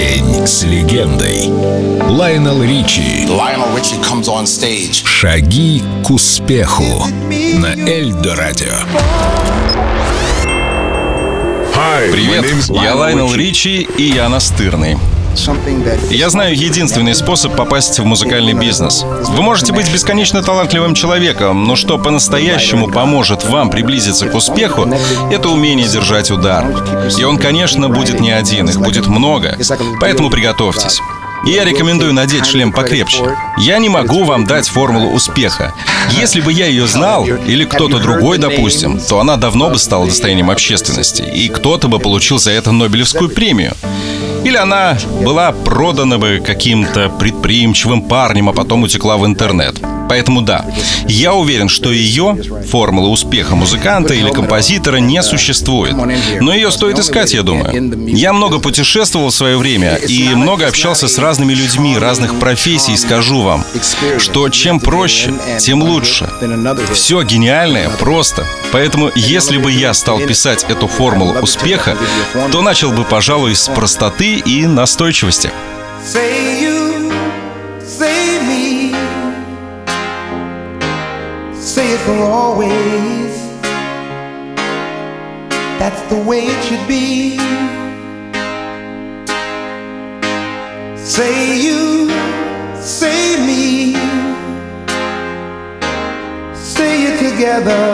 День с легендой. Лайонел Ричи. Lionel Richie comes on stage. Шаги к успеху на Эльдо Радио. Привет, я Лайонел Ричи и я настырный. Я знаю единственный способ попасть в музыкальный бизнес. Вы можете быть бесконечно талантливым человеком, но что по-настоящему поможет вам приблизиться к успеху, это умение держать удар. И он, конечно, будет не один, их будет много. Поэтому приготовьтесь. И я рекомендую надеть шлем покрепче. Я не могу вам дать формулу успеха. Если бы я ее знал, или кто-то другой, допустим, то она давно бы стала достоянием общественности, и кто-то бы получил за это Нобелевскую премию. Или она была продана бы каким-то предприимчивым парнем, а потом утекла в интернет. Поэтому да, я уверен, что ее, формула успеха музыканта или композитора, не существует. Но ее стоит искать, я думаю. Я много путешествовал в свое время и много общался с разными людьми разных профессий, скажу вам, что чем проще, тем лучше. Все гениальное просто. Поэтому если бы я стал писать эту формулу успеха, то начал бы, пожалуй, с простоты и настойчивости. Say you, say me. say it for always. That's the way it should be. Say you, say me, say it together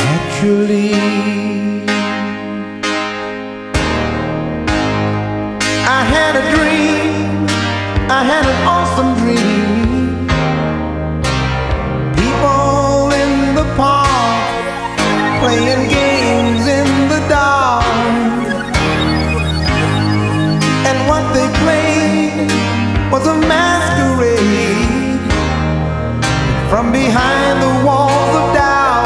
naturally. I had a dream, I had an awesome dream. behind the walls of doubt,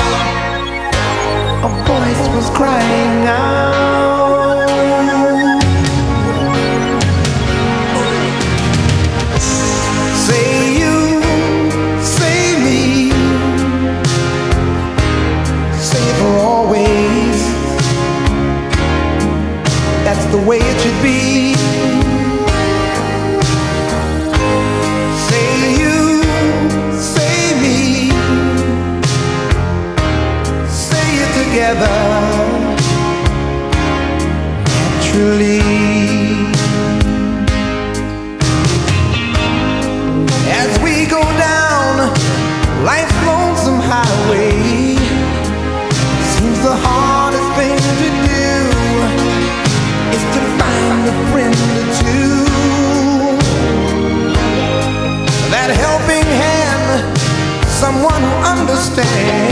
a voice was crying out. together naturally. As we go down life's lonesome highway, seems the hardest thing to do is to find a friend or two. That helping hand, someone who understands.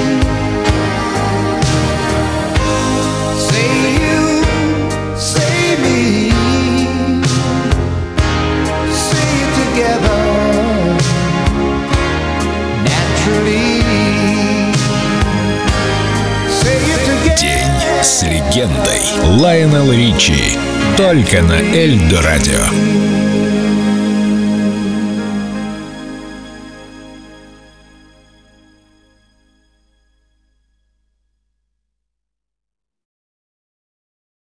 День с легендой Лайонел Ричи. Только на Эльдо Радио.